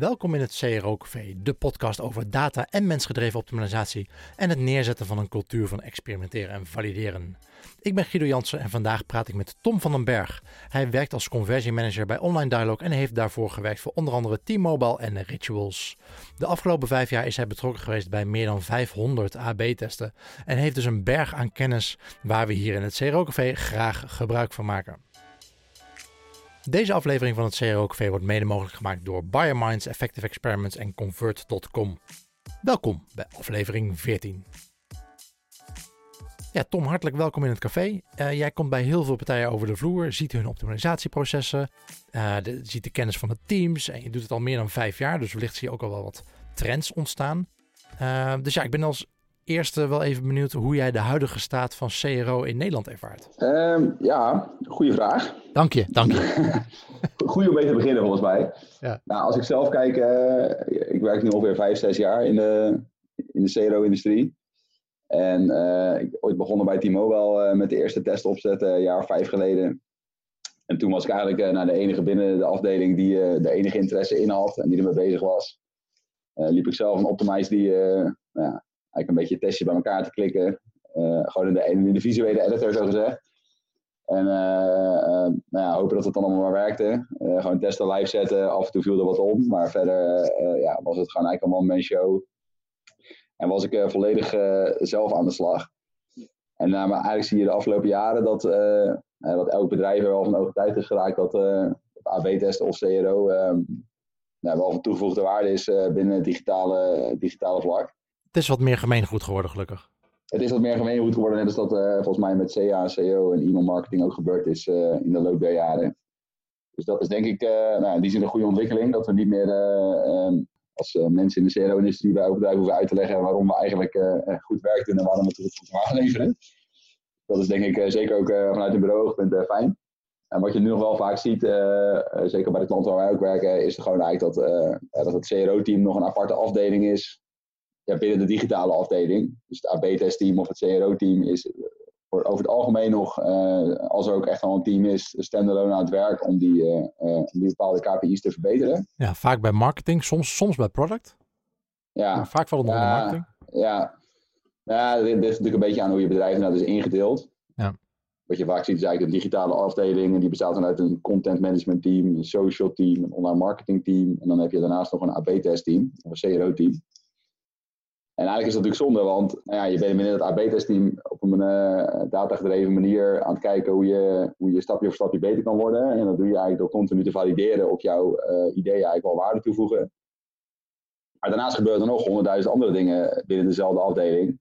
Welkom in het CRO Café, de podcast over data en mensgedreven optimalisatie en het neerzetten van een cultuur van experimenteren en valideren. Ik ben Guido Jansen en vandaag praat ik met Tom van den Berg. Hij werkt als conversiemanager bij Online Dialog en heeft daarvoor gewerkt voor onder andere T-Mobile en Rituals. De afgelopen vijf jaar is hij betrokken geweest bij meer dan 500 AB-testen en heeft dus een berg aan kennis waar we hier in het CRO Café graag gebruik van maken. Deze aflevering van het CRO Café wordt mede mogelijk gemaakt door BioMinds, Effective Experiments en Convert.com. Welkom bij aflevering 14. Ja, Tom, hartelijk welkom in het café. Uh, jij komt bij heel veel partijen over de vloer, ziet hun optimalisatieprocessen, uh, ziet de kennis van de teams en je doet het al meer dan vijf jaar, dus wellicht zie je ook al wel wat trends ontstaan. Uh, dus ja, ik ben als eerste wel even benieuwd hoe jij de huidige staat van CRO in Nederland ervaart. Um, ja, goede vraag. Dank je, dank je. Goed om mee te beginnen volgens mij. Ja. Nou, als ik zelf kijk, uh, ik werk nu ongeveer vijf, zes jaar in de, in de CRO-industrie. En uh, ik ooit begonnen bij T-Mobile uh, met de eerste test opzetten, een jaar of vijf geleden. En toen was ik eigenlijk uh, nou, de enige binnen de afdeling die de enige interesse in had en die ermee bezig was. liep ik zelf een optimize die nou ja, eigenlijk een beetje testjes bij elkaar te klikken. gewoon in de, in de visuele editor zo gezegd. En nou ja, hopen dat het dan allemaal maar werkte. gewoon testen live zetten, af en toe viel er wat om. Maar verder ja, was het gewoon eigenlijk allemaal een show. En was ik uh, volledig uh, zelf aan de slag. En uh, maar eigenlijk zie je de afgelopen jaren dat, dat elk bedrijf er wel van overtuigd is geraakt dat, dat AB-testen of CRO nou, wel van toegevoegde waarde is binnen het digitale, digitale vlak. Het is wat meer gemeengoed geworden, gelukkig. Het is wat meer gemeengoed geworden, net als dat volgens mij met CA, CO en e-mail marketing ook gebeurd is in de loop der jaren. Dus dat is denk ik nou, in die zin een goede ontwikkeling, dat we niet meer als uh, mensen in de CRO-industrie bij overdrijven hoeven uit te leggen waarom we eigenlijk goed werk doen en waarom we het goed aanleveren. Dat is denk ik zeker ook vanuit een bureau-oogpunt fijn. En wat je nu nog wel vaak ziet, zeker bij de klanten waar wij ook werken, is gewoon eigenlijk dat, dat het CRO-team nog een aparte afdeling is ja, binnen de digitale afdeling. Dus het AB-testteam of het CRO-team is over het algemeen nog, uh, als er ook echt al een team is, standalone aan het werk om die, uh, die bepaalde KPI's te verbeteren. Ja, vaak bij marketing, soms, soms bij product. Ja. Maar vaak valt het onder marketing. Ja, ja dit, dit is natuurlijk een beetje aan hoe je bedrijf nou is ingedeeld. Ja. Wat je vaak ziet is eigenlijk een digitale afdeling en die bestaat dan uit een content management team, een social team, een online marketing team en dan heb je daarnaast nog een AB-test team, of een CRO team. En eigenlijk is dat natuurlijk zonde, want nou ja, je bent binnen het AB-testteam op een uh, datagedreven manier aan het kijken hoe je, hoe je stapje voor stapje beter kan worden. En dat doe je eigenlijk door continu te valideren op jouw uh, ideeën eigenlijk wel waarde toevoegen. Maar daarnaast gebeuren er nog honderdduizend andere dingen binnen dezelfde afdeling.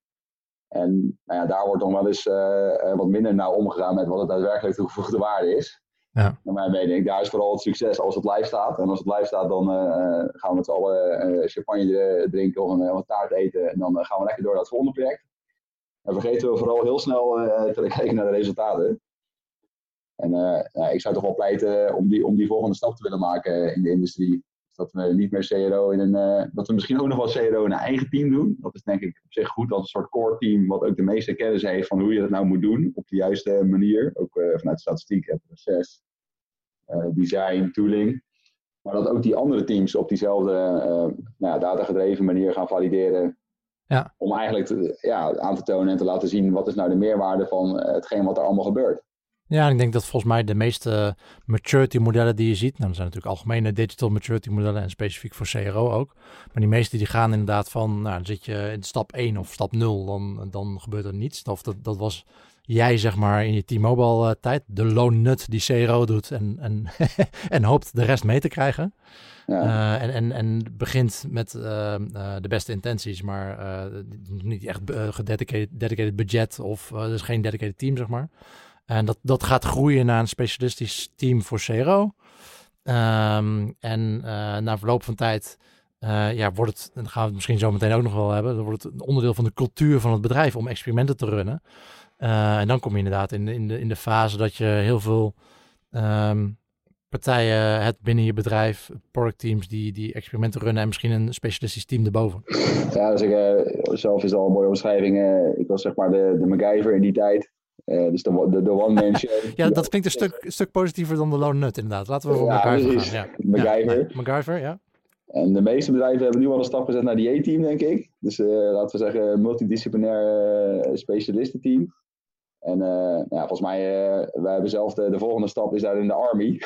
En nou ja, daar wordt dan wel eens uh, wat minder nauw omgegaan met wat het daadwerkelijk toegevoegde waarde is. Ja. Naar mijn mening, daar is vooral het succes als het live staat. En als het live staat, dan uh, gaan we met z'n allen uh, champagne drinken of een, taart eten. En dan gaan we lekker door naar het volgende project. En vergeten we vooral heel snel te kijken naar de resultaten. En ik zou toch wel pleiten om die, om die volgende stap te willen maken in de industrie. Dat we niet meer CRO in een. dat we misschien ook nog wel CRO in een eigen team doen. Dat is denk ik op zich goed als een soort core team, wat ook de meeste kennis heeft van hoe je dat nou moet doen. Op de juiste manier. Ook vanuit statistiek en proces. Eh, design, tooling. Maar dat ook die andere teams op diezelfde uh, nou, datagedreven manier gaan valideren. Ja. Om eigenlijk te, ja, aan te tonen en te laten zien wat is nou de meerwaarde van uh, hetgeen wat er allemaal gebeurt. Ja, ik denk dat volgens mij de meeste maturity modellen die je ziet, nou, er zijn natuurlijk algemene digital maturity modellen en specifiek voor CRO ook. Maar die meeste die gaan inderdaad van, nou, dan zit je in stap 1 of stap 0, dan, dan gebeurt er niets. Of dat, dat was jij zeg maar in je T-Mobile uh, tijd de lone nut die CRO doet en, en, en hoopt de rest mee te krijgen. Ja. Uh, en, en, en begint met uh, de beste intenties, maar niet echt gededicated dedicated budget of er is geen dedicated team, zeg maar. En dat, dat gaat groeien naar een specialistisch team voor CRO. Um, en na verloop van tijd ja, wordt het, en gaan we het misschien zo meteen ook nog wel hebben, dan wordt het een onderdeel van de cultuur van het bedrijf om experimenten te runnen. Uh, en dan kom je inderdaad in, in, de, in de fase dat je heel veel um, partijen hebt binnen je bedrijf, productteams die, die experimenten runnen en misschien een specialistisch team erboven. Ja, dus ik, zelf is al een mooie omschrijving. Ik was zeg maar de, de MacGyver in die tijd. Uh, dus de, de, de one-man show. ja, dat klinkt een stuk, stuk positiever dan de lone nut inderdaad. Laten we voor ja, MacGyver gaan. Ja. MacGyver. Ja, MacGyver, ja. En de meeste bedrijven hebben nu al een stap gezet naar die E-team, denk ik. Dus laten we zeggen, multidisciplinair specialistenteam. En nou, volgens mij, wij hebben zelf de, de volgende stap is daar in de Army.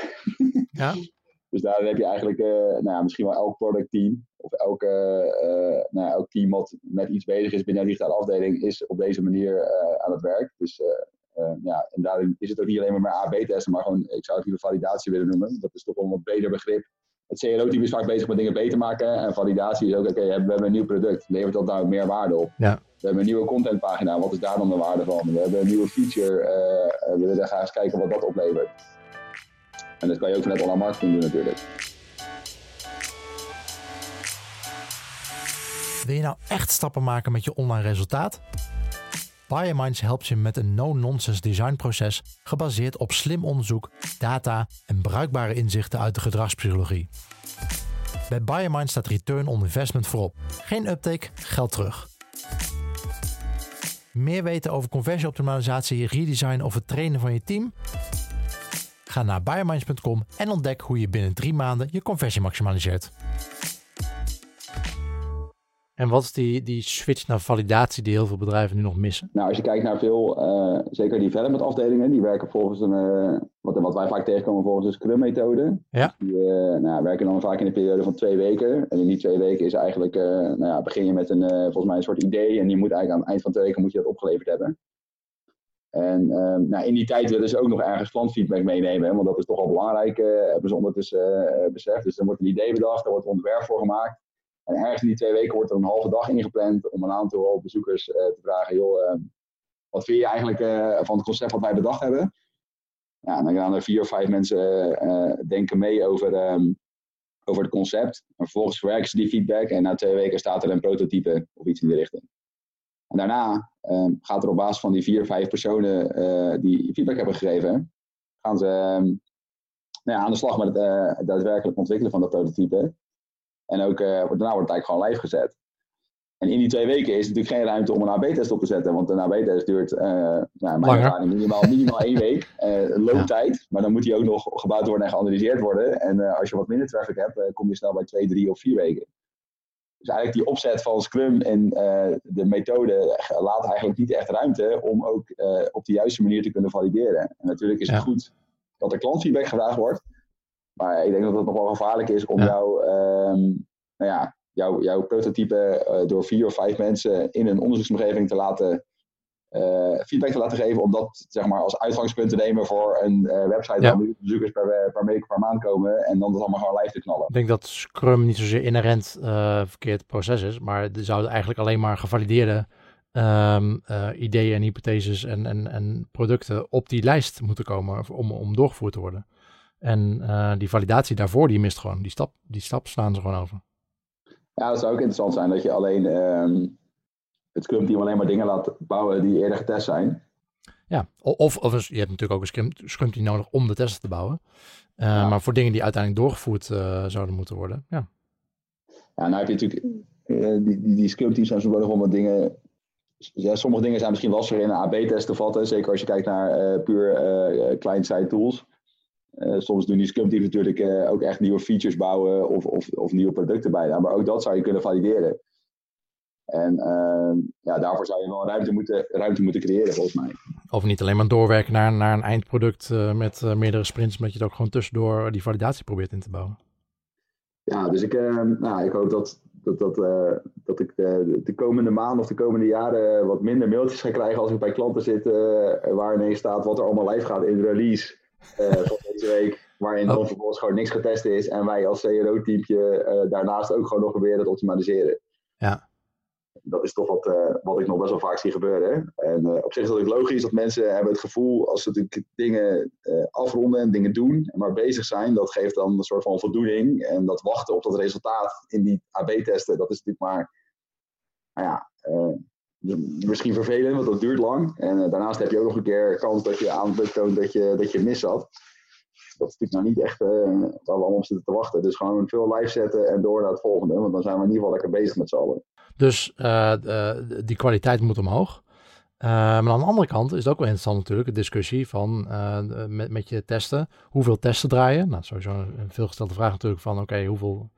Ja. Dus daar heb je eigenlijk uh, nou ja, misschien wel elk productteam of elke, uh, nou ja, elk team wat met iets bezig is binnen de digitale afdeling is op deze manier uh, aan het werk. Dus ja, en daarin is het ook niet alleen maar AB-testen, maar gewoon, ik zou het liever validatie willen noemen. Dat is toch wel een wat breder begrip. Het CRO-team is vaak bezig met dingen beter maken en validatie is ook, oké, we hebben een nieuw product, levert dat nou meer waarde op? Ja. We hebben een nieuwe contentpagina, wat is daar dan de waarde van? We hebben een nieuwe feature, we willen graag eens kijken wat dat oplevert. En dat kan je ook vanuit online marketing doen natuurlijk. Wil je nou echt stappen maken met je online resultaat? Biominds helpt je met een no-nonsense designproces gebaseerd op slim onderzoek, data en bruikbare inzichten uit de gedragspsychologie. Bij Biominds staat return on investment voorop. Geen uptake, geld terug. Meer weten over conversieoptimalisatie, redesign of het trainen van je team? Ga naar biominds.com en ontdek hoe je binnen drie maanden je conversie maximaliseert. En wat is die, die switch naar validatie die heel veel bedrijven nu nog missen? Nou, als je kijkt naar veel, uh, zeker development afdelingen, die werken volgens een, uh, wat, wat wij vaak tegenkomen volgens de Scrum-methode. Ja. Dus die uh, nou, werken dan vaak in een periode van twee weken. En in die twee weken is eigenlijk, nou ja, begin je met een, volgens mij een soort idee. En je moet eigenlijk aan het eind van twee weken moet je dat opgeleverd hebben. En um, nou, in die tijd willen ze ook nog ergens klantfeedback meenemen, want dat is toch al belangrijk, uh, hebben ze uh, beseft. Dus er wordt een idee bedacht, er wordt een ontwerp voor gemaakt. En ergens in die twee weken wordt er een halve dag ingepland om een aantal bezoekers uh, te vragen, joh, ehm, wat vind je eigenlijk van het concept wat wij bedacht hebben? Ja, dan gaan er vier of vijf mensen denken mee over, um, over het concept. En vervolgens verwerken ze die feedback en na twee weken staat er een prototype of iets in die richting. En daarna um, gaat er op basis van die vier, vijf personen uh, die feedback hebben gegeven, gaan ze um, nou ja, aan de slag met het uh, daadwerkelijk ontwikkelen van dat prototype. En ook uh, daarna wordt het eigenlijk gewoon live gezet. En in die twee weken is natuurlijk geen ruimte om een AB-test op te zetten, want een AB-test duurt nou, minimaal, minimaal één week, looptijd. Ja. Maar dan moet die ook nog gebouwd worden en geanalyseerd worden. En als je wat minder traffic hebt, kom je snel bij twee, drie of vier weken. Dus eigenlijk die opzet van Scrum en uh, de methode laat eigenlijk niet echt ruimte om ook uh, op de juiste manier te kunnen valideren. En natuurlijk is het goed dat er klantfeedback gevraagd wordt. Maar ik denk dat het nog wel gevaarlijk is om ja. jou, um, nou ja, jou, jouw prototype uh, door vier of vijf mensen in een onderzoeksomgeving te laten feedback te laten geven, om dat zeg maar, als uitgangspunt te nemen voor een uh, website ja. waar bezoekers per, per week per maand komen en dan dat allemaal gewoon live te knallen. Ik denk dat Scrum niet zozeer inherent verkeerd proces is, maar er zouden eigenlijk alleen maar gevalideerde um, ideeën en hypotheses en, en, en producten op die lijst moeten komen om, om doorgevoerd te worden. En die validatie daarvoor, die mist gewoon. Die stap, die stap slaan ze gewoon over. Ja, dat zou ook interessant zijn dat je alleen um, het Scrum team alleen maar dingen laat bouwen die eerder getest zijn. Ja, of, of je hebt natuurlijk ook een scrum, scrum team nodig om de testen te bouwen. Uh, Maar voor dingen die uiteindelijk doorgevoerd uh, zouden moeten worden, ja. Ja, nou heb je natuurlijk, uh, die, die, die scrum teams zijn zo nog wel wat dingen ja, sommige dingen zijn misschien lastig in een AB-test te vatten. Zeker als je kijkt naar puur client-side tools. soms doen die Scrum teams natuurlijk ook echt nieuwe features bouwen of, of, of nieuwe producten bijna. Maar ook dat zou je kunnen valideren. En uh, ja, daarvoor zou je wel ruimte moeten, ruimte moeten creëren, volgens mij. Of niet alleen maar doorwerken naar, naar een eindproduct uh, met uh, meerdere sprints, maar dat je het ook gewoon tussendoor die validatie probeert in te bouwen. Ja, dus ik, ehm, nou, ik hoop dat, dat, dat, eh, dat ik de, de, komende maanden of de komende jaren wat minder mailtjes ga krijgen als ik bij klanten zit waar ineens staat wat er allemaal live gaat in de release van deze week. Waarin oh. dan vervolgens gewoon niks getest is en wij als CRO-teampje daarnaast ook gewoon nog proberen te optimaliseren. Ja, dat is toch wat, uh, wat ik nog best wel vaak zie gebeuren. En uh, op zich is het logisch dat mensen hebben het gevoel als ze dingen uh, afronden en dingen doen en maar bezig zijn, dat geeft dan een soort van voldoening. En dat wachten op dat resultaat in die AB-testen, dat is natuurlijk maar, nou ja, misschien vervelend, want dat duurt lang. En daarnaast heb je ook nog een keer kans dat je aan toont dat je, dat je mis had. Dat is natuurlijk nou niet echt waar we allemaal op zitten te wachten. Dus gewoon veel live zetten en door naar het volgende. Want dan zijn we in ieder geval lekker bezig met z'n allen. Dus uh, die kwaliteit moet omhoog. Maar aan de andere kant is het ook wel interessant natuurlijk, de discussie van met, met je testen. Hoeveel testen draaien? Nou, sowieso een veelgestelde vraag natuurlijk van oké, hoeveel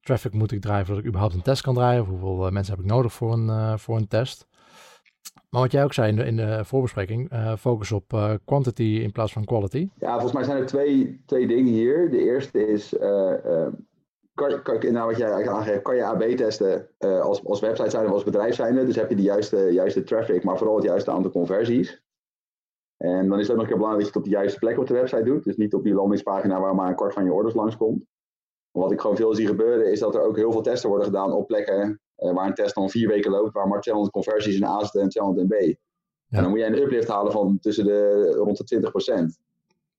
traffic moet ik draaien voordat ik überhaupt een test kan draaien? Of hoeveel mensen heb ik nodig voor een, voor een test? Maar wat jij ook zei in de, in de voorbespreking, focus op quantity in plaats van quality. Ja, volgens mij zijn er twee, twee dingen hier. De eerste is kan, kan, nou wat jij aangeeft, kan je AB testen uh, als, als website zijn of als bedrijf zijn. Dus heb je de juiste, juiste traffic, maar vooral het juiste aantal conversies. En dan is het ook nog een keer belangrijk dat je het op de juiste plek op de website doet. Dus niet op die landingspagina waar maar een kwart van je orders langskomt. Wat ik gewoon veel zie gebeuren is dat er ook heel veel testen worden gedaan op plekken uh, waar een test dan vier weken loopt, waar maar 200 conversies in A zitten en 200 in B. Ja. En dan moet jij een uplift halen van tussen de rond de 20%.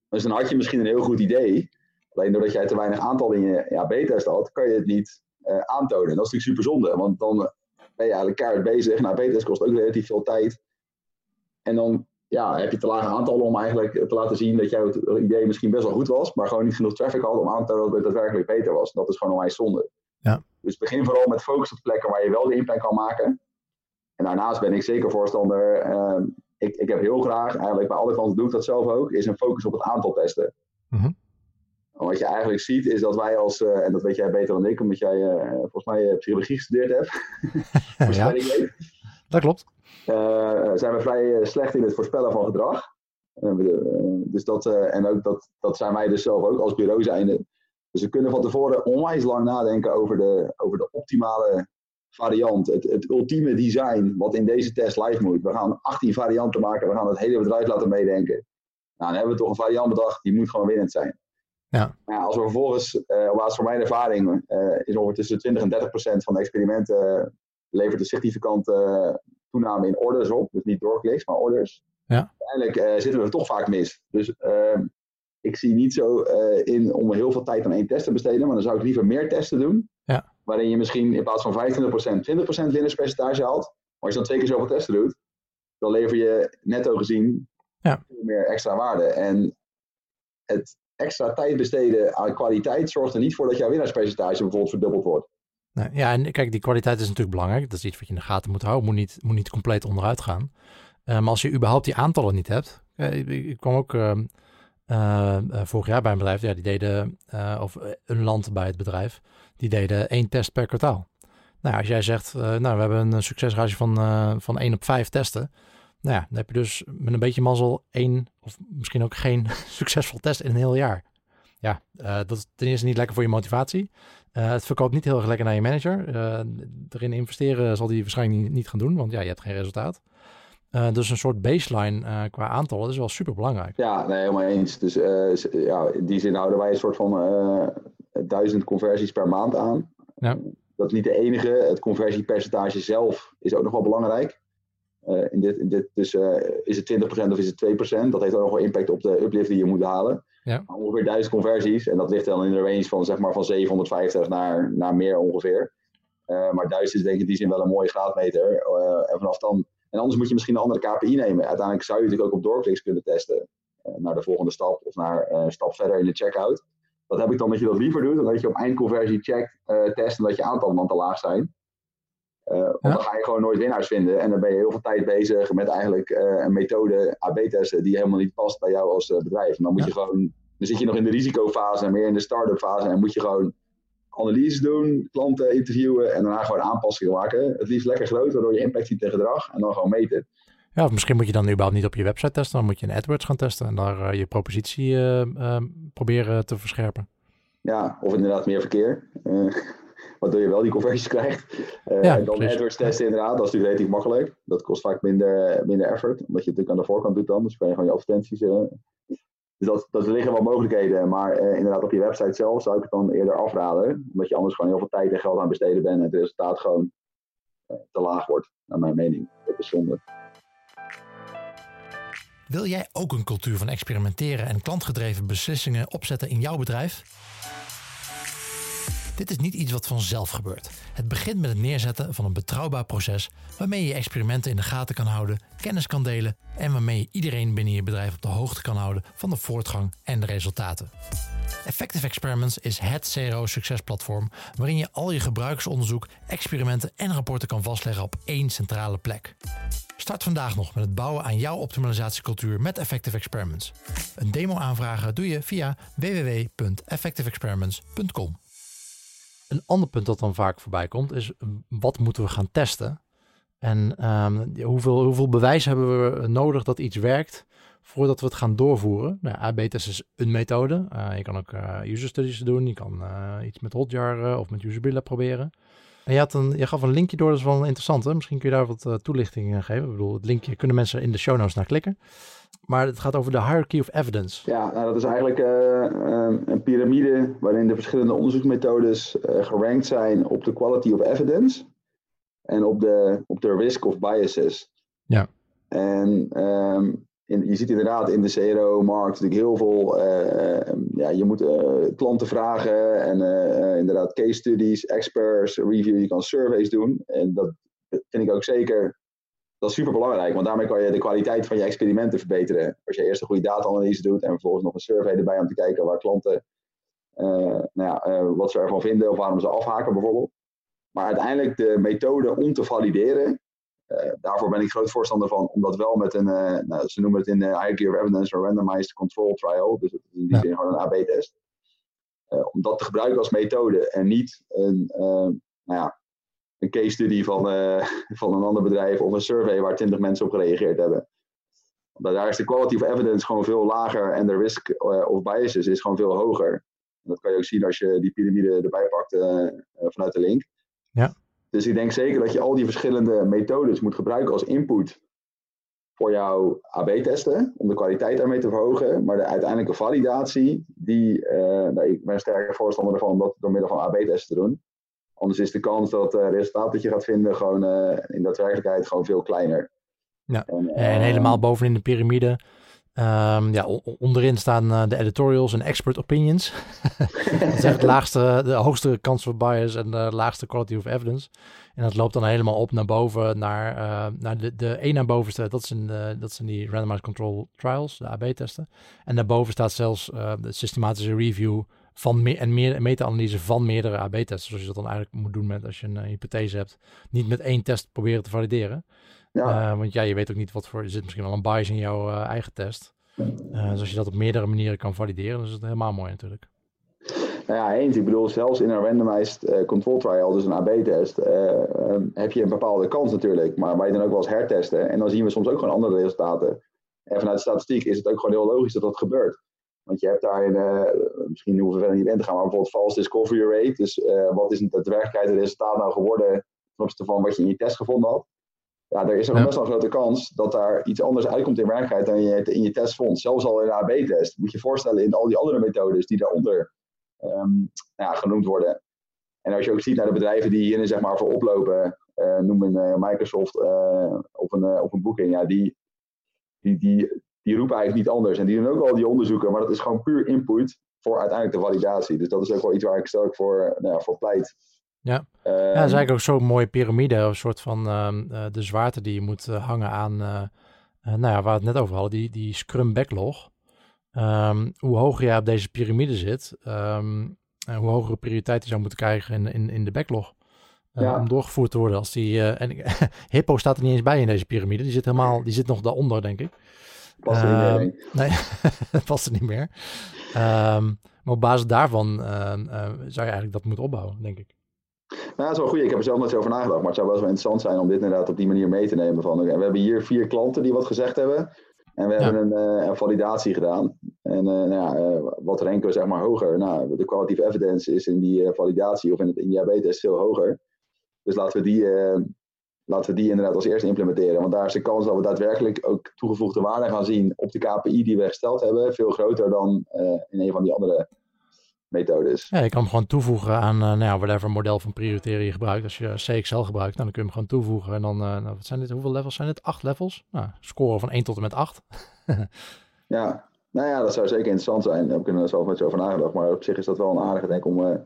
Dus dan had je misschien een heel goed idee. Alleen doordat jij te weinig aantal in je ja, B-test had, kan je het niet uh, aantonen. En dat is natuurlijk super zonde, want dan ben je eigenlijk keihard bezig. Nou, B-test kost ook relatief veel tijd. En dan ja, heb je te lage aantallen om eigenlijk te laten zien dat jouw idee misschien best wel goed was, maar gewoon niet genoeg traffic had om aan te tonen dat het daadwerkelijk beter was. Dat is gewoon onwijs zonde. Ja. Dus begin vooral met focus op plekken waar je wel de impact kan maken. En daarnaast ben ik zeker voorstander. Uh, ik, ik heb heel graag, eigenlijk bij alle klanten doe ik dat zelf ook, is een focus op het aantal testen. Mm wat je eigenlijk ziet is dat wij als, uh, en dat weet jij beter dan ik, omdat jij uh, volgens mij uh, psychologie gestudeerd hebt. ja, dat klopt. zijn we vrij slecht in het voorspellen van gedrag. dus dat, en ook dat, dat zijn wij dus zelf ook als bureau zijnde. Dus we kunnen van tevoren onwijs lang nadenken over de, over de optimale variant, het, het ultieme design wat in deze test live moet. We gaan 18 varianten maken, we gaan het hele bedrijf laten meedenken. Nou, dan hebben we toch een variant bedacht, die moet gewoon winnend zijn. Ja. ja als we vervolgens, uh, op basis van mijn ervaring, uh, is ongeveer tussen 20 en 30 procent van de experimenten uh, levert een significante toename in orders op. Dus niet doorkliks, maar orders. Ja. Uiteindelijk zitten we toch vaak mis. Dus ehm, ik zie niet zo in om heel veel tijd aan één test te besteden, maar dan zou ik liever meer testen doen. Ja. Waarin je misschien in plaats van 25% 20% winnerspercentage haalt. Maar als je dan twee keer zoveel testen doet, dan lever je netto gezien ja. meer extra waarde. En het extra tijd besteden aan kwaliteit zorgt er niet voor dat jouw winnaarspercentage bijvoorbeeld verdubbeld wordt. Nee, ja, en kijk, die kwaliteit is natuurlijk belangrijk. Dat is iets wat je in de gaten moet houden. Moet niet, moet niet compleet onderuit gaan. Uh, maar als je überhaupt die aantallen niet hebt. Uh, ik, ik, kwam ook uh, vorig jaar bij een bedrijf. Ja, die deden, of een land bij het bedrijf. Die deden één test per kwartaal. Nou, als jij zegt, nou, we hebben een succesratio van, van 1 op 5 testen. Nou ja, dan heb je dus met een beetje mazzel één of misschien ook geen succesvol test in een heel jaar. Ja, dat is ten eerste niet lekker voor je motivatie. Het verkoopt niet heel erg lekker naar je manager. Erin investeren zal die waarschijnlijk niet, gaan doen, want ja, je hebt geen resultaat. Dus een soort baseline qua aantallen is wel super belangrijk. Ja, nee, helemaal eens. Dus ja, in die zin houden wij een soort van duizend conversies per maand aan. Ja. Dat is niet de enige. Het conversiepercentage zelf is ook nog wel belangrijk. In dit, in dit, dus is het 20% of is het 2%? Dat heeft ook nog wel impact op de uplift die je moet halen. Ja. Ongeveer 1000 conversies. En dat ligt dan in de range van, zeg maar, van 750 naar, naar meer ongeveer. Maar 1000 is denk ik in die zin wel een mooie graadmeter. en vanaf dan. En anders moet je misschien een andere KPI nemen. Uiteindelijk zou je natuurlijk ook op doorkliks kunnen testen. naar de volgende stap of naar een stap verder in de checkout. Dat heb ik dan dat je dat liever doet. Dan dat je op eindconversie checkt, test en dat je aantallen dan te laag zijn. Uh, want dan ga je gewoon nooit winnaars vinden. En dan ben je heel veel tijd bezig met eigenlijk uh, een methode AB-testen die helemaal niet past bij jou als uh, bedrijf. En dan moet ja. je gewoon, dan zit je nog in de risicofase en meer in de start-up fase. En moet je gewoon analyses doen, klanten interviewen en daarna gewoon aanpassingen maken. Het liefst lekker groot, waardoor je impact ziet in gedrag en dan gewoon meten. Ja, of misschien moet je dan überhaupt niet op je website testen, dan moet je in AdWords gaan testen en daar je propositie proberen te verscherpen. Ja, of inderdaad meer verkeer waardoor je wel die conversies krijgt. Ja, en dan precies. AdWords testen inderdaad, dat is natuurlijk relatief makkelijk. Dat kost vaak minder, minder effort, omdat je het natuurlijk aan de voorkant doet dan. Dus kan je gewoon je advertenties... Dus dat, dat liggen wel mogelijkheden, maar uh, inderdaad op je website zelf zou ik het dan eerder afraden. Omdat je anders gewoon heel veel tijd en geld aan besteden bent en het resultaat gewoon te laag wordt, naar mijn mening. Dat is zonde. Wil jij ook een cultuur van experimenteren en klantgedreven beslissingen opzetten in jouw bedrijf? Dit is niet iets wat vanzelf gebeurt. Het begint met het neerzetten van een betrouwbaar proces waarmee je experimenten in de gaten kan houden, kennis kan delen en waarmee je iedereen binnen je bedrijf op de hoogte kan houden van de voortgang en de resultaten. Effective Experiments is het CRO-succesplatform waarin je al je gebruikersonderzoek, experimenten en rapporten kan vastleggen op één centrale plek. Start vandaag nog met het bouwen aan jouw optimalisatiecultuur met Effective Experiments. Een demo aanvragen doe je via www.effectiveexperiments.com. een ander punt dat dan vaak voorbij komt is, wat moeten we gaan testen? En ehm, hoeveel, hoeveel bewijs hebben we nodig dat iets werkt voordat we het gaan doorvoeren? Nou, AB-test is een methode. je kan ook user studies doen. Je kan iets met Hotjar of met Usability proberen. En je, had een, je gaf een linkje door, dat is wel interessant. Hè? Misschien kun je daar wat toelichting geven. Ik bedoel, het linkje kunnen mensen in de show notes naar klikken. Maar het gaat over de hierarchy of evidence. Ja, nou, dat is eigenlijk uh, een piramide waarin de verschillende onderzoeksmethodes uh, gerankt zijn op de quality of evidence en op de, op de risk of biases. Ja. En um, je ziet inderdaad in de CRO-markt natuurlijk heel veel. Uh, ja, je moet klanten vragen en inderdaad case studies, experts, review. Je kan surveys doen. En dat vind ik ook zeker dat is super belangrijk, want daarmee kan je de kwaliteit van je experimenten verbeteren. Als je eerst een goede data-analyse doet en vervolgens nog een survey erbij om te kijken waar klanten, nou ja, wat ze ervan vinden of waarom ze afhaken bijvoorbeeld. Maar uiteindelijk de methode om te valideren, daarvoor ben ik groot voorstander van, om dat wel met een, nou, ze noemen het in de hierarchy of evidence een randomized control trial, dus in die zin gewoon een AB-test. om dat te gebruiken als methode en niet een, nou ja, een case study van, uh, van een ander bedrijf of een survey waar 20 mensen op gereageerd hebben. Daar is de quality of evidence gewoon veel lager en de risk uh, of biases is gewoon veel hoger. En dat kan je ook zien als je die piramide erbij pakt uh, vanuit de link. Ja. Dus ik denk zeker dat je al die verschillende methodes moet gebruiken als input voor jouw AB-testen, om de kwaliteit daarmee te verhogen. Maar de uiteindelijke validatie, die, nou, ik ben sterk voorstander ervan om dat door middel van AB-testen te doen. Anders is de kans dat het resultaat dat je gaat vinden gewoon uh, in daadwerkelijkheid gewoon veel kleiner. Ja, en, en helemaal bovenin de piramide. Um, ja, onderin staan uh, de editorials en expert opinions. dat is echt de, laagste, de hoogste kans voor bias en de laagste quality of evidence. En dat loopt dan helemaal op naar boven, naar, uh, naar de, de naar bovenste. Dat zijn, de, dat zijn die randomized control trials, de AB-testen. En daarboven staat zelfs de systematische review van me en meer meta-analyse van meerdere AB-testen. Zoals je dat dan eigenlijk moet doen met als je een hypothese hebt. Niet met één test proberen te valideren. Ja. Uh, want ja, je weet ook niet wat voor. Er zit misschien wel een bias in jouw uh, eigen test. dus als je dat op meerdere manieren kan valideren, dan is het helemaal mooi natuurlijk. Nou ja, eens. Ik bedoel, zelfs in een randomized control trial, dus een AB-test, um, heb je een bepaalde kans natuurlijk. Maar wij dan ook wel eens hertesten. En dan zien we soms ook gewoon andere resultaten. En vanuit de statistiek is het ook gewoon heel logisch dat dat gebeurt. Want je hebt daarin, uh, misschien hoeven we verder niet in te gaan, maar bijvoorbeeld false discovery rate. Dus uh, wat is in daadwerkelijkheid het resultaat nou geworden ten opzichte van wat je in je test gevonden had. Ja, er is er ja. best wel een grote kans dat daar iets anders uitkomt in werkelijkheid dan je in je test vond. Zelfs al in de AB-test. Moet je je voorstellen in al die andere methodes die daaronder um, ja, genoemd worden. En als je ook ziet naar de bedrijven die hierin zeg maar voor oplopen, uh, noem een Microsoft op, een, op een boeking, ja, die, die, die, die roepen eigenlijk niet anders. En die doen ook al die onderzoeken, maar dat is gewoon puur input voor uiteindelijk de validatie. Dus dat is ook wel iets waar ik sterk voor, nou ja, voor pleit. Ja. Ja, dat is eigenlijk ook zo'n mooie piramide, een soort van uh, de zwaarte die je moet uh, hangen aan, nou ja, waar we het net over hadden, die, die Scrum backlog. Um, hoe hoger je op deze piramide zit, hoe hogere prioriteit je zou moeten krijgen in, in, in de backlog. Ja. Om doorgevoerd te worden als die. en Hippo staat er niet eens bij in deze piramide. Die zit helemaal, die zit nog daaronder, denk ik. Past er niet meer. Ehm, nee, past er niet meer. Maar op basis daarvan zou je eigenlijk dat moeten opbouwen, denk ik. Nou, dat is wel goed. Ik heb er zelf nooit over nagedacht. Maar het zou wel eens wel interessant zijn om dit inderdaad op die manier mee te nemen. Van, we hebben hier vier klanten die wat gezegd hebben. En we ja. hebben een, uh, een, validatie gedaan. En nou ja, wat ranken we zeg maar hoger? Nou, de qualitative evidence is in die validatie of in het in diabetes veel hoger. Dus laten we die laten we die inderdaad als eerste implementeren. Want daar is de kans dat we daadwerkelijk ook toegevoegde waarde gaan zien op de KPI die we gesteld hebben, veel groter dan uh, in een van die andere methodes. Ja, je kan hem gewoon toevoegen aan uh, nou ja, whatever model van prioriteren je gebruikt. Als je CXL gebruikt, dan kun je hem gewoon toevoegen. En dan, uh, nou, wat zijn dit, hoeveel levels zijn dit? Acht levels? Nou, scoren van 1 tot en met 8. ja, nou ja, dat zou zeker interessant zijn. Daar kunnen we zelf met zo over nagedacht. Maar op zich is dat wel een aardige denk om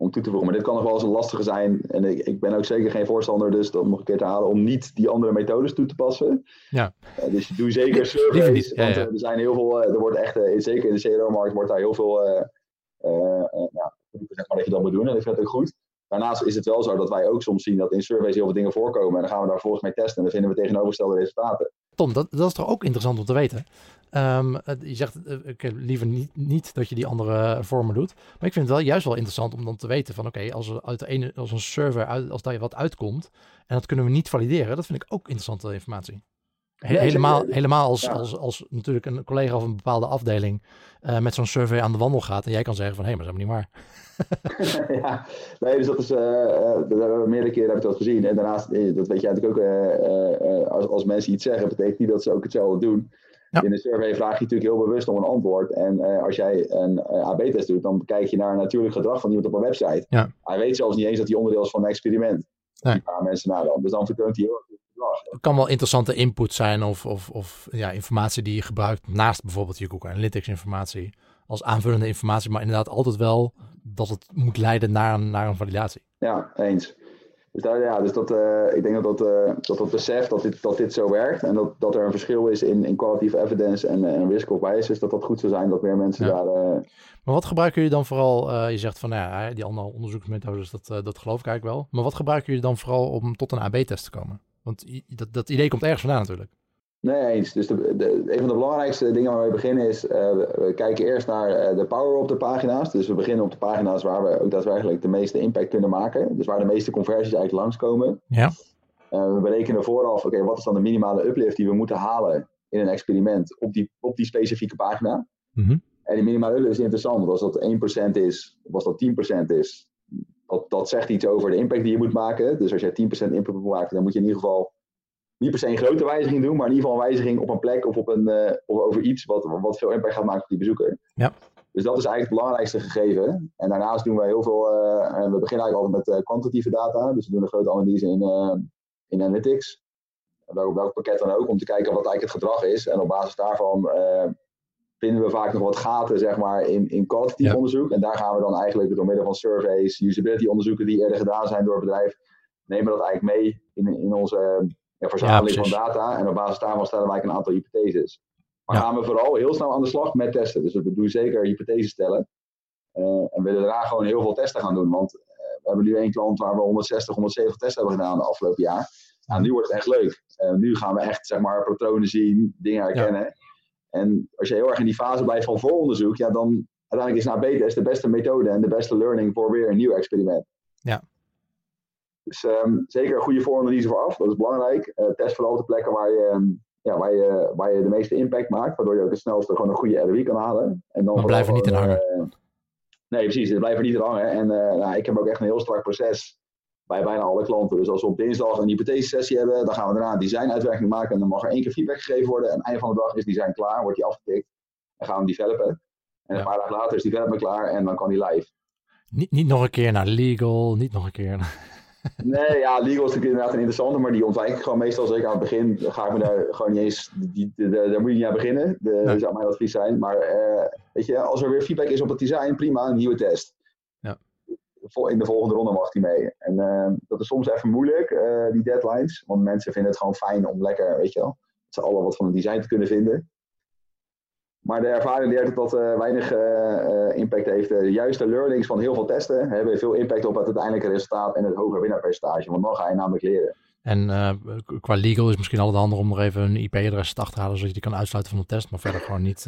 om toe te voegen. Maar dit kan nog wel eens een lastige zijn. En ik, ik ben ook zeker geen voorstander, dus dat nog een keer te halen, om niet die andere methodes toe te passen. Ja. Uh, dus doe zeker surveys. Ja, want er zijn heel veel, er wordt echt, zeker in de CRO-markt wordt daar heel veel, nou, zeg maar dat je dat moet doen. En ik vind ook goed. Daarnaast is het wel zo dat wij ook soms zien dat in surveys heel veel dingen voorkomen. En dan gaan we daar volgens mij testen en dan vinden we tegenovergestelde resultaten. Tom, dat, dat is toch ook interessant om te weten? Um, je zegt, uh, ik liever niet, niet, dat je die andere vormen doet. Maar ik vind het wel juist wel interessant om dan te weten van... oké, als, er uit de ene, als een server, uit, als daar wat uitkomt... en dat kunnen we niet valideren... dat vind ik ook interessante informatie helemaal, helemaal als, als, als natuurlijk een collega of een bepaalde afdeling uh, met zo'n survey aan de wandel gaat en jij kan zeggen van hé, hey, maar dat is helemaal niet waar. ja, nee, dus dat is, uh, we meerdere keren heb ik dat gezien. En daarnaast, dat weet jij natuurlijk ook, als, als mensen iets zeggen, betekent niet dat ze ook hetzelfde doen. Ja. In een survey vraag je natuurlijk heel bewust om een antwoord. En als jij een AB-test doet, dan kijk je naar een natuurlijk gedrag van iemand op een website. Ja. Hij weet zelfs niet eens dat hij onderdeel is van een experiment. Nee. Die paar mensen. Dus dan vertoont hij heel erg het kan wel interessante input zijn of, of, of ja, informatie die je gebruikt naast bijvoorbeeld je Google Analytics informatie als aanvullende informatie, maar inderdaad altijd wel dat het moet leiden naar een, naar een validatie. Ja, eens. Dus, daar, ja, dus dat, uh, ik denk dat dat, uh, dat, dat besef dat dit, dat dit zo werkt en dat, dat er een verschil is in, in qualitative evidence en, en risk of dat dat goed zou zijn dat meer mensen daar. Uh... Maar wat gebruiken jullie dan vooral? je zegt van nou ja, die andere onderzoeksmethodes, dat, dat geloof ik eigenlijk wel. Maar wat gebruiken jullie dan vooral om tot een AB-test te komen? Want dat, dat idee komt ergens vandaan natuurlijk. Nee, eens. Dus de, de, een van de belangrijkste dingen waar we beginnen is, uh, we kijken eerst naar uh, de power op de pagina's. Dus we beginnen op de pagina's waar we ook daadwerkelijk de meeste impact kunnen maken. Dus waar de meeste conversies eigenlijk langskomen. Ja. Uh, we berekenen vooraf, oké, wat is dan de minimale uplift die we moeten halen in een experiment op die, op die specifieke pagina. Mm -hmm. En die minimale uplift is interessant, want als dat 1% is, of als dat 10% is, dat, dat zegt iets over de impact die je moet maken. Dus als je 10% impact moet maken, dan moet je in ieder geval niet per se een grote wijziging doen, maar in ieder geval een wijziging op een plek of, op een, uh, of over iets wat, wat veel impact gaat maken op die bezoeker. Ja. Dus dat is eigenlijk het belangrijkste gegeven. En daarnaast doen wij heel veel, uh, we beginnen eigenlijk altijd met uh, kwantitatieve data. Dus we doen een grote analyse in, in analytics. Welk, welk pakket dan ook, om te kijken wat eigenlijk het gedrag is. En op basis daarvan vinden we vaak nog wat gaten zeg maar, in, in kwalitatief onderzoek. En daar gaan we dan eigenlijk door middel van surveys, usability onderzoeken die eerder gedaan zijn door het bedrijf, nemen we dat eigenlijk mee in, in onze ja, verzameling van data. En op basis daarvan stellen wij een aantal hypotheses. Maar gaan we vooral heel snel aan de slag met testen. Dus we doen zeker hypotheses stellen. Uh, en we willen daarna gewoon heel veel testen gaan doen. Want uh, we hebben nu één klant waar we 160, 170 testen hebben gedaan de afgelopen jaar. Nou, nu wordt het echt leuk. Uh, nu gaan we echt zeg maar, patronen zien, dingen herkennen. En als je heel erg in die fase blijft van vooronderzoek, ja, dan uiteindelijk is naar beter is de beste methode en de beste learning voor weer een nieuw experiment. Ja. Dus um, zeker een goede vooranalyse vooraf, dat is belangrijk. Uh, test vooral op de plekken waar je, um, ja, waar, je, waar je de meeste impact maakt, waardoor je ook het snelste gewoon een goede ROI kan halen. En dan blijf er niet in hangen. Uh, nee, precies, blijf er niet in hangen. En uh, nou, ik heb ook echt een heel strak proces bij bijna alle klanten. Dus als we op dinsdag een hypothese-sessie hebben, dan gaan we daarna een design-uitwerking maken. En dan mag er één keer feedback gegeven worden. En aan het einde van de dag is design klaar, wordt die afgetikt. En gaan we hem developen. En een paar dagen later is die development klaar en dan kan die live. Niet, niet nog een keer naar legal, niet nog een keer naar... Nee, ja, legal is natuurlijk inderdaad een interessante, maar die ontwijk ik gewoon meestal. Zeker aan het begin ga ik me daar gewoon niet eens, die, die, daar moet je niet aan beginnen. Dat zou mijn advies zijn. Maar uh, weet je, als er weer feedback is op het design, prima, een nieuwe test in de volgende ronde mag hij mee. En uh, dat is soms even moeilijk, uh, die deadlines. Want mensen vinden het gewoon fijn om lekker, weet je wel, met z'n allen wat van een design te kunnen vinden. Maar de ervaring leert dat dat uh, weinig impact heeft. De juiste learnings van heel veel testen hebben veel impact op het uiteindelijke resultaat en het hogere winnaarpercentage. Want dan ga je namelijk leren. En qua legal is misschien altijd handig om nog even een IP-adres te achterhalen, zodat je die kan uitsluiten van de test, maar verder gewoon niet,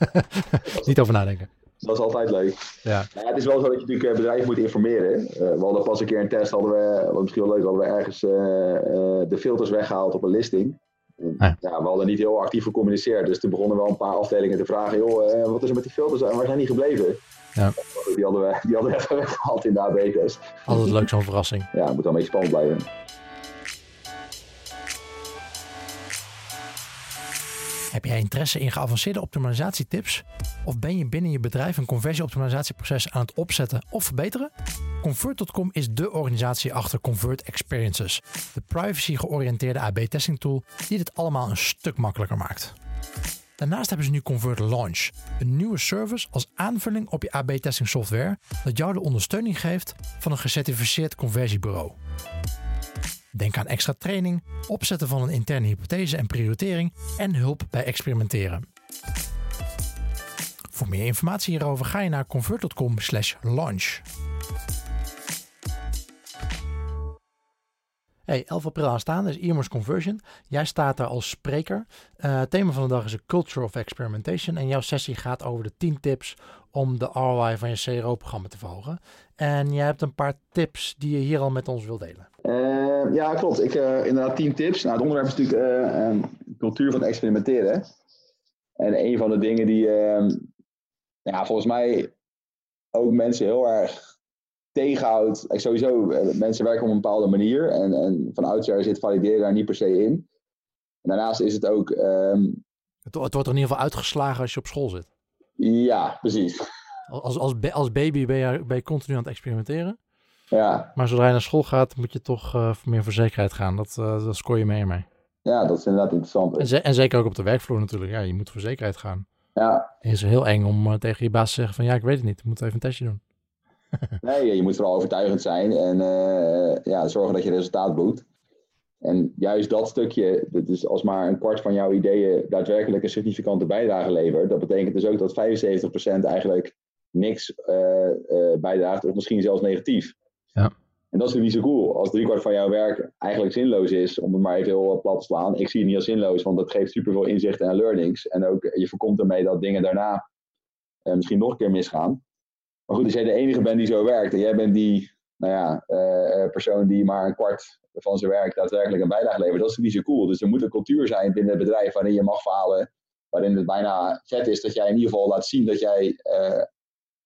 niet over nadenken. Dat is altijd leuk. Ja. ja. het is wel zo dat je natuurlijk eh, bedrijven moet informeren. Uh, we hadden pas een keer een test, hadden we, wat misschien wel leuk, hadden we ergens uh, uh, de filters weggehaald op een listing. Ja. ja. we hadden niet heel actief gecommuniceerd, dus toen begonnen wel een paar afdelingen te vragen, joh, wat is er met die filters en waar zijn die gebleven? Ja. Die hadden we, die hadden we weggehaald in de AB-test. Altijd leuk zo'n verrassing. Ja, het moet wel een beetje spannend blijven. Heb jij interesse in geavanceerde optimalisatietips? Of ben je binnen je bedrijf een conversieoptimalisatieproces aan het opzetten of verbeteren? Convert.com is de organisatie achter Convert Experiences, de privacy-georiënteerde AB-testing tool die dit allemaal een stuk makkelijker maakt. Daarnaast hebben ze nu Convert Launch, een nieuwe service als aanvulling op je AB-testing software dat jou de ondersteuning geeft van een gecertificeerd conversiebureau. Denk aan extra training, opzetten van een interne hypothese en prioritering en hulp bij experimenteren. Voor meer informatie hierover ga je naar convert.com launch. Hey, 11 april aanstaande is Immers Conversion. Jij staat daar als spreker. Het thema van de dag is de Culture of Experimentation. En jouw sessie gaat over de 10 tips om de ROI van je CRO-programma te verhogen. En jij hebt een paar tips die je hier al met ons wilt delen. Uh, ja, klopt. Ik, uh, inderdaad 10 tips. Nou, het onderwerp is natuurlijk cultuur van experimenteren. En een van de dingen die ehm, ja, volgens mij ook mensen heel erg tegenhoudt. Sowieso, eh, mensen werken op een bepaalde manier. En, en van oudsher zit valideren daar niet per se in. En daarnaast is het ook. Um... Het, het, wordt er in ieder geval uitgeslagen als je op school zit. Ja, precies. Als, als, als baby ben je, ben je continu aan het experimenteren. Ja. Maar zodra je naar school gaat, moet je toch uh, meer voor zekerheid gaan. Dat, uh, dat scoor je meer mee. Ja, dat is inderdaad interessant. En, ze en, zeker ook op de werkvloer natuurlijk. Ja, je moet voor zekerheid gaan. Ja. Het is heel eng om tegen je baas te zeggen van ja, ik weet het niet. Ik moet even een testje doen. nee, je moet vooral overtuigend zijn en ja, zorgen dat je resultaat boekt. En juist dat stukje, dus als maar een kwart van jouw ideeën daadwerkelijk een significante bijdrage levert, dat betekent dus ook dat 75% eigenlijk niks uh, uh, bijdraagt, of misschien zelfs negatief. Ja. En dat is niet zo cool. Als driekwart van jouw werk eigenlijk zinloos is, om het maar even heel plat te slaan. Ik zie het niet als zinloos, want dat geeft superveel inzichten en learnings. En ook je voorkomt ermee dat dingen daarna misschien nog een keer misgaan. Maar goed, als jij de enige bent die zo werkt en jij bent die nou ja, uh, persoon die maar een kwart van zijn werk daadwerkelijk een bijdrage levert, dat is niet zo cool. Dus er moet een cultuur zijn binnen het bedrijf waarin je mag falen, waarin het bijna vet is dat jij in ieder geval laat zien dat jij uh,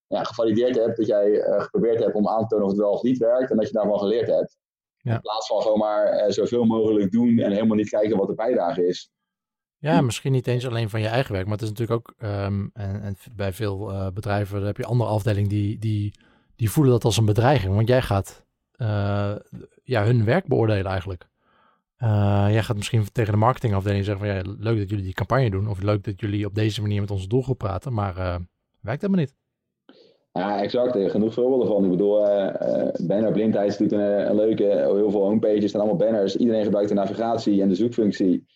ja, gevalideerd hebt, dat jij uh, geprobeerd hebt om aan te tonen of het wel of niet werkt en dat je daarvan geleerd hebt. Ja. In plaats van gewoon maar zoveel mogelijk doen en helemaal niet kijken wat de bijdrage is. Ja, misschien niet eens alleen van je eigen werk, maar het is natuurlijk ook, um, en, en, bij veel uh, bedrijven heb je andere afdelingen die, die, die voelen dat als een bedreiging. Want jij gaat uh, ja, hun werk beoordelen eigenlijk. Uh, jij gaat misschien tegen de marketingafdeling zeggen van ja, leuk dat jullie die campagne doen. Of leuk dat jullie op deze manier met onze doelgroep praten, maar werkt helemaal niet. Ja, exact. Er genoeg voorbeelden van. Ik bedoel, banner blindheid doet een, leuke, heel veel homepages staan allemaal banners. Iedereen gebruikt de navigatie en de zoekfunctie.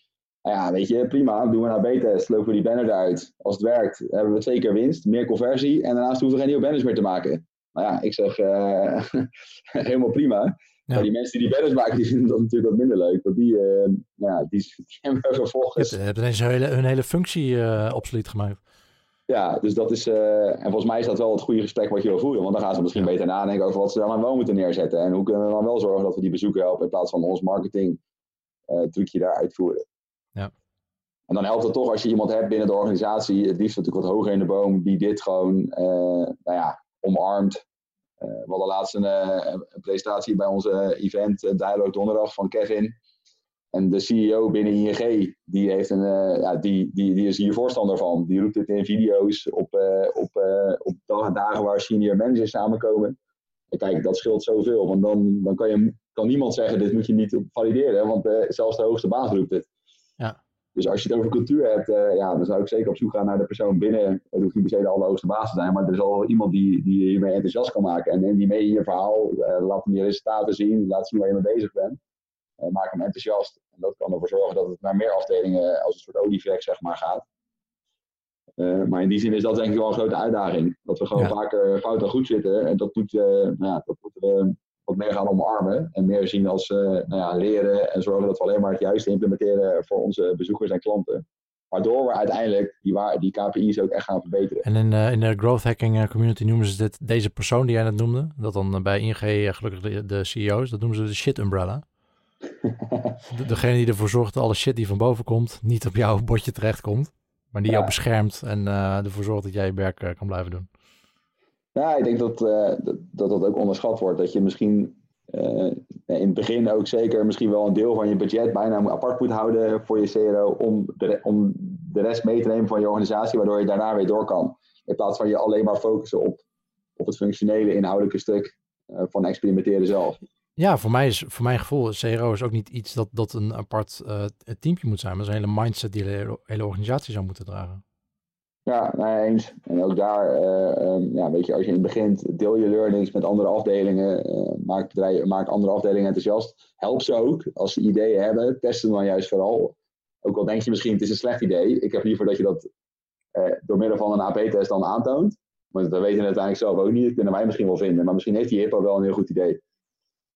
Nou ja, weet je, prima. Doen we een AB-test. Lopen we die banner eruit. Als het werkt, hebben we twee keer winst. Meer conversie. En daarnaast hoeven we geen nieuwe banners meer te maken. Nou ja, ik zeg uh, helemaal prima. Ja. Maar die mensen die die banners maken, die vinden dat natuurlijk wat minder leuk. Want die, uh, ja, die, die hebben vervolgens... Ze hebben ineens hun hele, hun hele functie uh, obsolet gemaakt. Ja, dus dat is... en volgens mij is dat wel het goede gesprek wat je wil voeren. Want dan gaan ze misschien ja. beter nadenken over wat ze dan wel moeten neerzetten. En hoe kunnen we dan wel zorgen dat we die bezoeker helpen in plaats van ons marketing trucje daar uitvoeren. Ja. En dan helpt het toch als je iemand hebt binnen de organisatie, het liefst natuurlijk wat hoger in de boom, die dit gewoon uh, nou ja, omarmt. Uh, we hadden laatst een, een, presentatie bij onze event, uh, Dialogue Donderdag van Kevin. En de CEO binnen ING, die, heeft een, ja, die, die, die is hier voorstander van. Die roept het in video's op, op, op dagen waar senior managers samenkomen. En kijk, dat scheelt zoveel. Want dan, dan kan, je, kan niemand zeggen, dit moet je niet valideren. Want zelfs de hoogste baas roept het. Dus als je het over cultuur hebt, uh, ja, dan zou ik zeker op zoek gaan naar de persoon binnen. Het hoeft niet per se de allerhoogste baas te zijn, maar er is al iemand die, die hiermee enthousiast kan maken. En neem die mee in je verhaal, uh, laat hem je resultaten zien, laat zien waar je mee bezig bent. Uh, maak hem enthousiast. En dat kan ervoor zorgen dat het naar meer afdelingen als een soort olievlek zeg maar, gaat. maar in die zin is dat denk ik wel een grote uitdaging. Dat we gewoon ja. vaker fout dan goed zitten. En dat, moet, nou ja, dat moeten we wat meer gaan omarmen. En meer zien als uh, nou ja, leren en zorgen dat we alleen maar het juiste implementeren voor onze bezoekers en klanten. Waardoor we uiteindelijk die, die KPI's ook echt gaan verbeteren. En in, uh, in de growth hacking community noemen ze dit, deze persoon die jij net noemde. Dat dan bij ING gelukkig de, de CEO's, dat noemen ze de shit umbrella. de, degene die ervoor zorgt dat alle shit die van boven komt, niet op jouw bordje terechtkomt. Maar die ja. jou beschermt en uh, ervoor zorgt dat jij je werk kan blijven doen. Ja, ik denk dat, uh, dat, dat dat ook onderschat wordt. Dat je misschien uh, in het begin ook zeker misschien wel een deel van je budget bijna apart moet houden voor je CRO om de, om de rest mee te nemen van je organisatie, waardoor je daarna weer door kan. In plaats van je alleen maar focussen op, op het functionele, inhoudelijke stuk uh, van experimenteren zelf. Ja, voor mij is voor mijn gevoel, CRO is ook niet iets dat, dat een apart teampje moet zijn, maar het is een hele mindset die de hele organisatie zou moeten dragen. Ja, nou eens. En ook daar, uh, um, ja, weet je, als je in het begint, deel je learnings met andere afdelingen, uh, maak, bedrijven, maak andere afdelingen enthousiast. Help ze ook, als ze ideeën hebben, testen dan juist vooral. Ook al denk je misschien, het is een slecht idee. Ik heb liever dat je dat uh, door middel van een AP-test dan aantoont. Maar dat weten we uiteindelijk zelf ook niet. Dat kunnen wij misschien wel vinden. Maar misschien heeft die HIPPO wel een heel goed idee.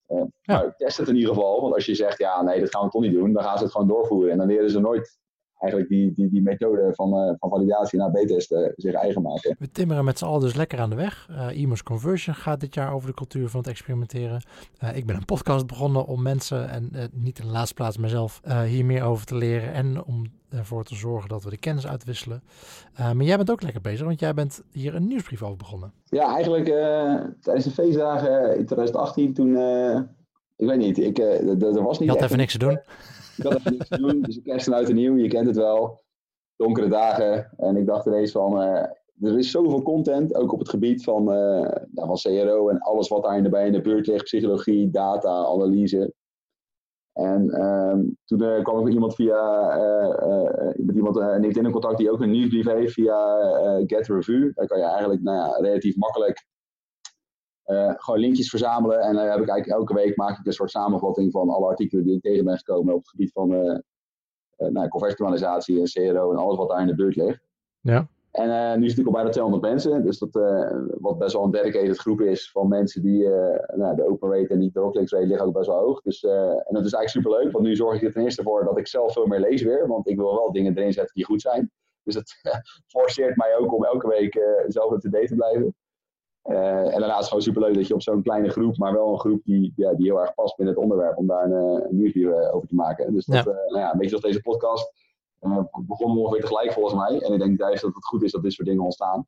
Ja. nou, test het in ieder geval, want als je zegt, ja, nee, dat gaan we toch niet doen, dan gaan ze het gewoon doorvoeren. En dan leren ze nooit eigenlijk die, die, die methode van, uh, van validatie naar B-testen zich eigen maken. We timmeren met z'n allen dus lekker aan de weg. Uh, Conversion gaat dit jaar over de cultuur van het experimenteren. Uh, ik ben een podcast begonnen om mensen, en niet in de laatste plaats mezelf, hier meer over te leren. En om ervoor te zorgen dat we de kennis uitwisselen. maar jij bent ook lekker bezig, want jij bent hier een nieuwsbrief over begonnen. Ja, eigenlijk tijdens de feestdagen in 2018 toen... ik weet niet, ik, er was niet... Je had even niks te doen. Ik even niks te doen, dus ik kerst uit en nieuw, je kent het wel. Donkere dagen. En ik dacht ineens van, uh, er is zoveel content, ook op het gebied van, uh, van CRO en alles wat daar in de, bij in de buurt ligt. Psychologie, data, analyse. En um, toen uh, kwam ik met iemand via met iemand LinkedIn in contact die ook een nieuwsbrief heeft via Get Review. Daar kan je eigenlijk nou ja, relatief makkelijk uh, gewoon linkjes verzamelen. En dan heb ik eigenlijk elke week maak ik een soort samenvatting van alle artikelen die ik tegen ben gekomen op het gebied van uh, uh, nou, conversieoptimalisatie en CRO en alles wat daar in de buurt ligt. Ja. En nu zit ik al bijna 200 mensen, dus dat wat best wel een dedicated groep is van mensen die nou, de open rate en die doorklicks rate liggen ook best wel hoog. Dus, en dat is eigenlijk super leuk, want nu zorg ik er ten eerste voor dat ik zelf veel meer lees weer, want ik wil wel dingen erin zetten die goed zijn. Dus het forceert mij ook om elke week zelf up-to-date te blijven. Uh, en daarnaast is gewoon superleuk dat je op zo'n kleine groep, maar wel een groep die, ja, die heel erg past binnen het onderwerp, om daar een, eh, een nieuwsbrief uh, over te maken. Dus dat, ja. nou ja, een beetje zoals deze podcast. begon ongeveer tegelijk volgens mij. En ik denk juist dat het goed is dat dit soort dingen ontstaan.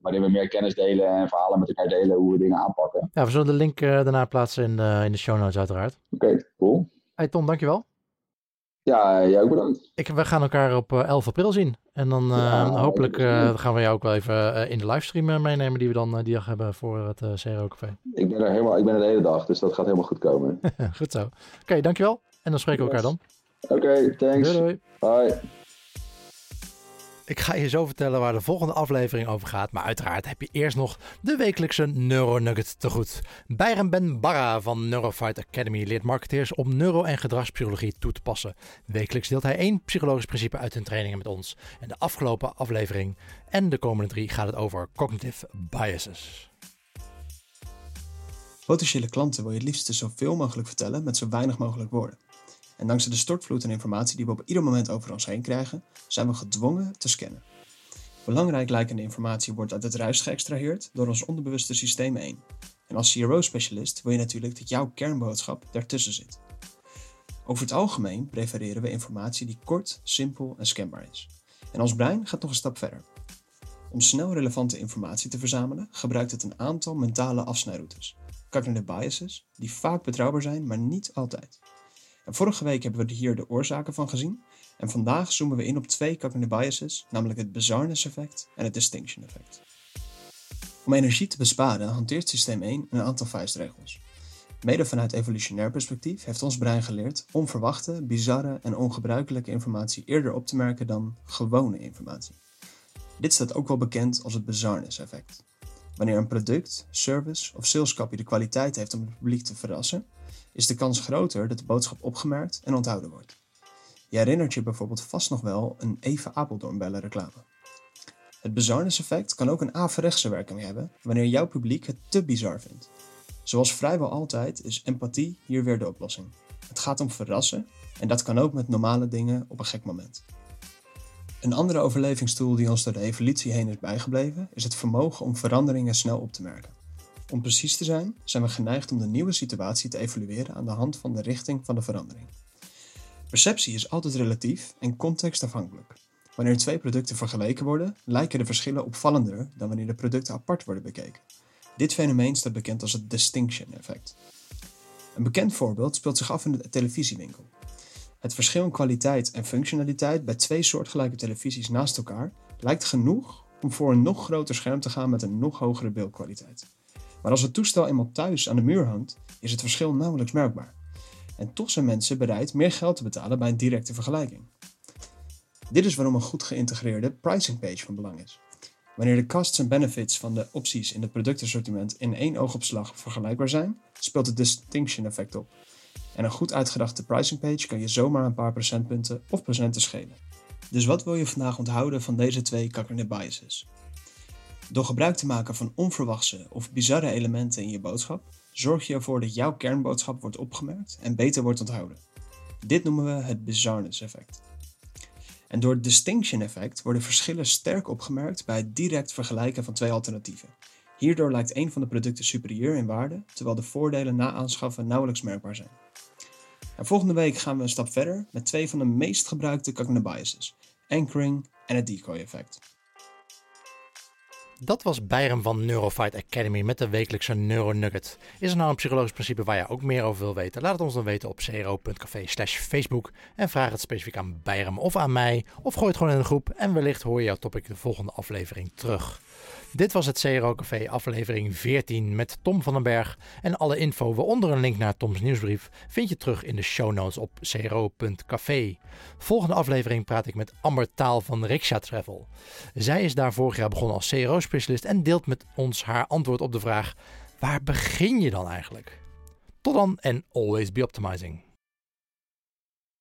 waarin we meer kennis delen en verhalen met elkaar delen hoe we dingen aanpakken. Ja, we zullen de link daarna plaatsen in de, in de show notes uiteraard. Oké, cool. Hey Tom, dankjewel. Ja, jij ook bedankt. Ik, we gaan elkaar op 11 april zien. En dan uh, hopelijk uh, gaan we jou ook wel even in de livestream meenemen die we dan die dag hebben voor het uh, CRO Café. Ik ben er helemaal, ik ben er de hele dag, dus dat gaat helemaal goed komen. goed zo. Oké, okay, dankjewel. En dan spreken we elkaar dan. Oké, okay, thanks. Doei, doei. Bye. Ik ga je zo vertellen waar de volgende aflevering over gaat, maar uiteraard heb je eerst nog de wekelijkse Neuronugget te goed. Byron Ben Barra van Neurofight Academy leert marketeers om neuro- en gedragspsychologie toe te passen. Wekelijks deelt hij één psychologisch principe uit hun trainingen met ons. En de afgelopen aflevering en de komende drie gaat het over cognitive biases. Potentiële klanten wil je het liefst zoveel mogelijk vertellen met zo weinig mogelijk woorden. En dankzij de stortvloed aan informatie die we op ieder moment over ons heen krijgen, zijn we gedwongen te scannen. Belangrijk lijkende informatie wordt uit het ruis geëxtraheerd door ons onderbewuste systeem 1. En als CRO-specialist wil je natuurlijk dat jouw kernboodschap daartussen zit. Over het algemeen prefereren we informatie die kort, simpel en scanbaar is. En ons brein gaat nog een stap verder. Om snel relevante informatie te verzamelen, gebruikt het een aantal mentale afsnijroutes, cognitive biases, die vaak betrouwbaar zijn, maar niet altijd vorige week hebben we hier de oorzaken van gezien. En vandaag zoomen we in op twee cognitive biases, namelijk het bizarreness effect en het distinction effect. Om energie te besparen hanteert systeem 1 een aantal vuistregels. Mede vanuit evolutionair perspectief heeft ons brein geleerd onverwachte, bizarre en ongebruikelijke informatie eerder op te merken dan gewone informatie. Dit staat ook wel bekend als het bizarreness effect. Wanneer een product, service of salescopy de kwaliteit heeft om het publiek te verrassen, is de kans groter dat de boodschap opgemerkt en onthouden wordt. Je herinnert je bijvoorbeeld vast nog wel een Even Apeldoorn reclame. Het bizarness effect kan ook een averechtse werking hebben wanneer jouw publiek het te bizar vindt. Zoals vrijwel altijd is empathie hier weer de oplossing. Het gaat om verrassen en dat kan ook met normale dingen op een gek moment. Een andere overlevingstool die ons door de evolutie heen is bijgebleven is het vermogen om veranderingen snel op te merken. Om precies te zijn, zijn we geneigd om de nieuwe situatie te evalueren aan de hand van de richting van de verandering. Perceptie is altijd relatief en contextafhankelijk. Wanneer twee producten vergeleken worden, lijken de verschillen opvallender dan wanneer de producten apart worden bekeken. Dit fenomeen staat bekend als het distinction effect. Een bekend voorbeeld speelt zich af in de televisiewinkel. Het verschil in kwaliteit en functionaliteit bij twee soortgelijke televisies naast elkaar lijkt genoeg om voor een nog groter scherm te gaan met een nog hogere beeldkwaliteit. Maar als het toestel eenmaal thuis aan de muur hangt, is het verschil nauwelijks merkbaar. En toch zijn mensen bereid meer geld te betalen bij een directe vergelijking. Dit is waarom een goed geïntegreerde pricing page van belang is. Wanneer de costs en benefits van de opties in het productassortiment in één oogopslag vergelijkbaar zijn, speelt het distinction effect op. En een goed uitgedachte pricing page kan je zomaar een paar procentpunten of procenten schelen. Dus wat wil je vandaag onthouden van deze twee cognitive biases? Door gebruik te maken van onverwachte of bizarre elementen in je boodschap, zorg je ervoor dat jouw kernboodschap wordt opgemerkt en beter wordt onthouden. Dit noemen we het bizarreness effect. En door het distinction effect worden verschillen sterk opgemerkt bij het direct vergelijken van twee alternatieven. Hierdoor lijkt een van de producten superieur in waarde, terwijl de voordelen na aanschaffen nauwelijks merkbaar zijn. En volgende week gaan we een stap verder met twee van de meest gebruikte cognitive biases: anchoring en het decoy effect. Dat was Bijrem van Neurofight Academy met de wekelijkse Neuronugget. Is er nou een psychologisch principe waar je ook meer over wil weten? Laat het ons dan weten op cro.café slash Facebook en vraag het specifiek aan Bijrem of aan mij. Of gooi het gewoon in een groep en wellicht hoor je jouw topic de volgende aflevering terug. Dit was het CRO Café aflevering 14 met Tom van den Berg. En alle info, waaronder een link naar Toms nieuwsbrief, vind je terug in de show notes op cro.café. Volgende aflevering praat ik met Amber Taal van Riksha Travel. Zij is daar vorig jaar begonnen als CRO-specialist en deelt met ons haar antwoord op de vraag: waar begin je dan eigenlijk? Tot dan en always be optimizing.